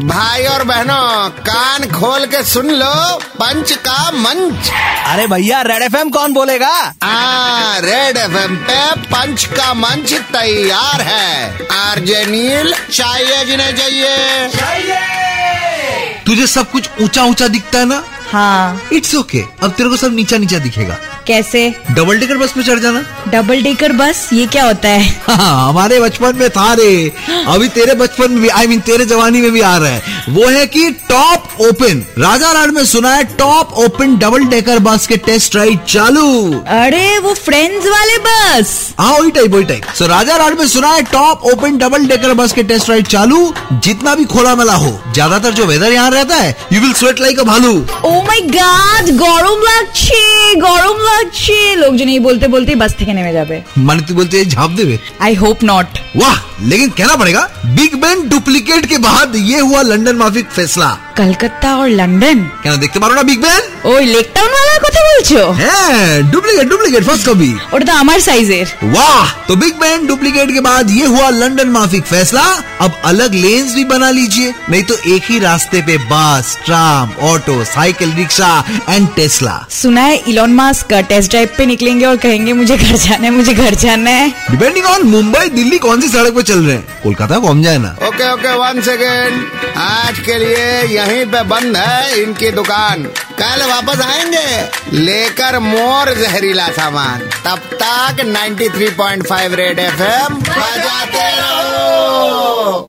भाई और बहनों कान खोल के सुन लो पंच का मंच। अरे भैया रेड एफएम कौन बोलेगा? आ, रेड एफएम पे पंच का मंच तैयार है। आरजे नील चाहिए जिन्हें चाहिए। तुझे सब कुछ ऊँचा ऊँचा दिखता है ना? हाँ। It's okay okay. अब तेरे को सब नीचा नीचा दिखेगा। कैसे? डबल डेकर बस में चढ़ जाना। डबल डेकर बस ये क्या होता है? हाँ, हाँ, हमारे बचपन में था रे। अभी तेरे बचपन में भी आई I मीन mean, तेरे जवानी में भी आ रहा है। वो है कि टॉप ओपन राजा राज में सुना है top open double decker bus के टेस्ट राइड चालू। अरे वो फ्रेंड्स वाले बस हाँ वही टाइप वही टाइप सो राजा राज में सुना है top open double decker bus के टेस्ट राइड चालू। जितना भी खोला मेला हो ज़्यादातर जो वेदर यहाँ रहता है you will sweat like a भालू। ओ माई गॉड गौरव गौरव আছে লোকজন এই বলতে বলতে বাস থেকে নেমে যাবে মানে তুই বলতে आई होप नॉट वाह लेकिन कहना पड़ेगा बिग बैन डुप्लीकेट के बाद ये हुआ लंदन माफिक फैसला। কলকাতা और লন্ডন কেন দেখতে পারো না বিগ ব্যান ওই লেক টাউন কথা বলছো হ্যাঁ ডুপ্লিকেট ডুপ্লিকেট ফার্স্ট কপি ওটা তো আমার সাইজের वाह तो बिग बैन डुप्लीकेट के बाद ये हुआ लंदन माफिक फैसला। अब अलग लेन्स भी बना लीजिए नहीं तो एक ही रास्ते पे bus tram auto cycle rickshaw and Tesla सुना है इलॉन मास्क टेस्ट ड्राइव पे निकलेंगे और कहेंगे मुझे घर जाना है मुझे घर जाना है. डिपेंडिंग ऑन मुंबई दिल्ली कौन सी सड़क पे चल रहे हैं? कोलकाता को हम जाए ना? ओके ओके वन सेकेंड आज के लिए यहीं पे बंद है इनकी दुकान। कल वापस आएँगे लेकर मोर जहरीला सामान। तब तक 93.5 रेड एफएम बजाते रहो।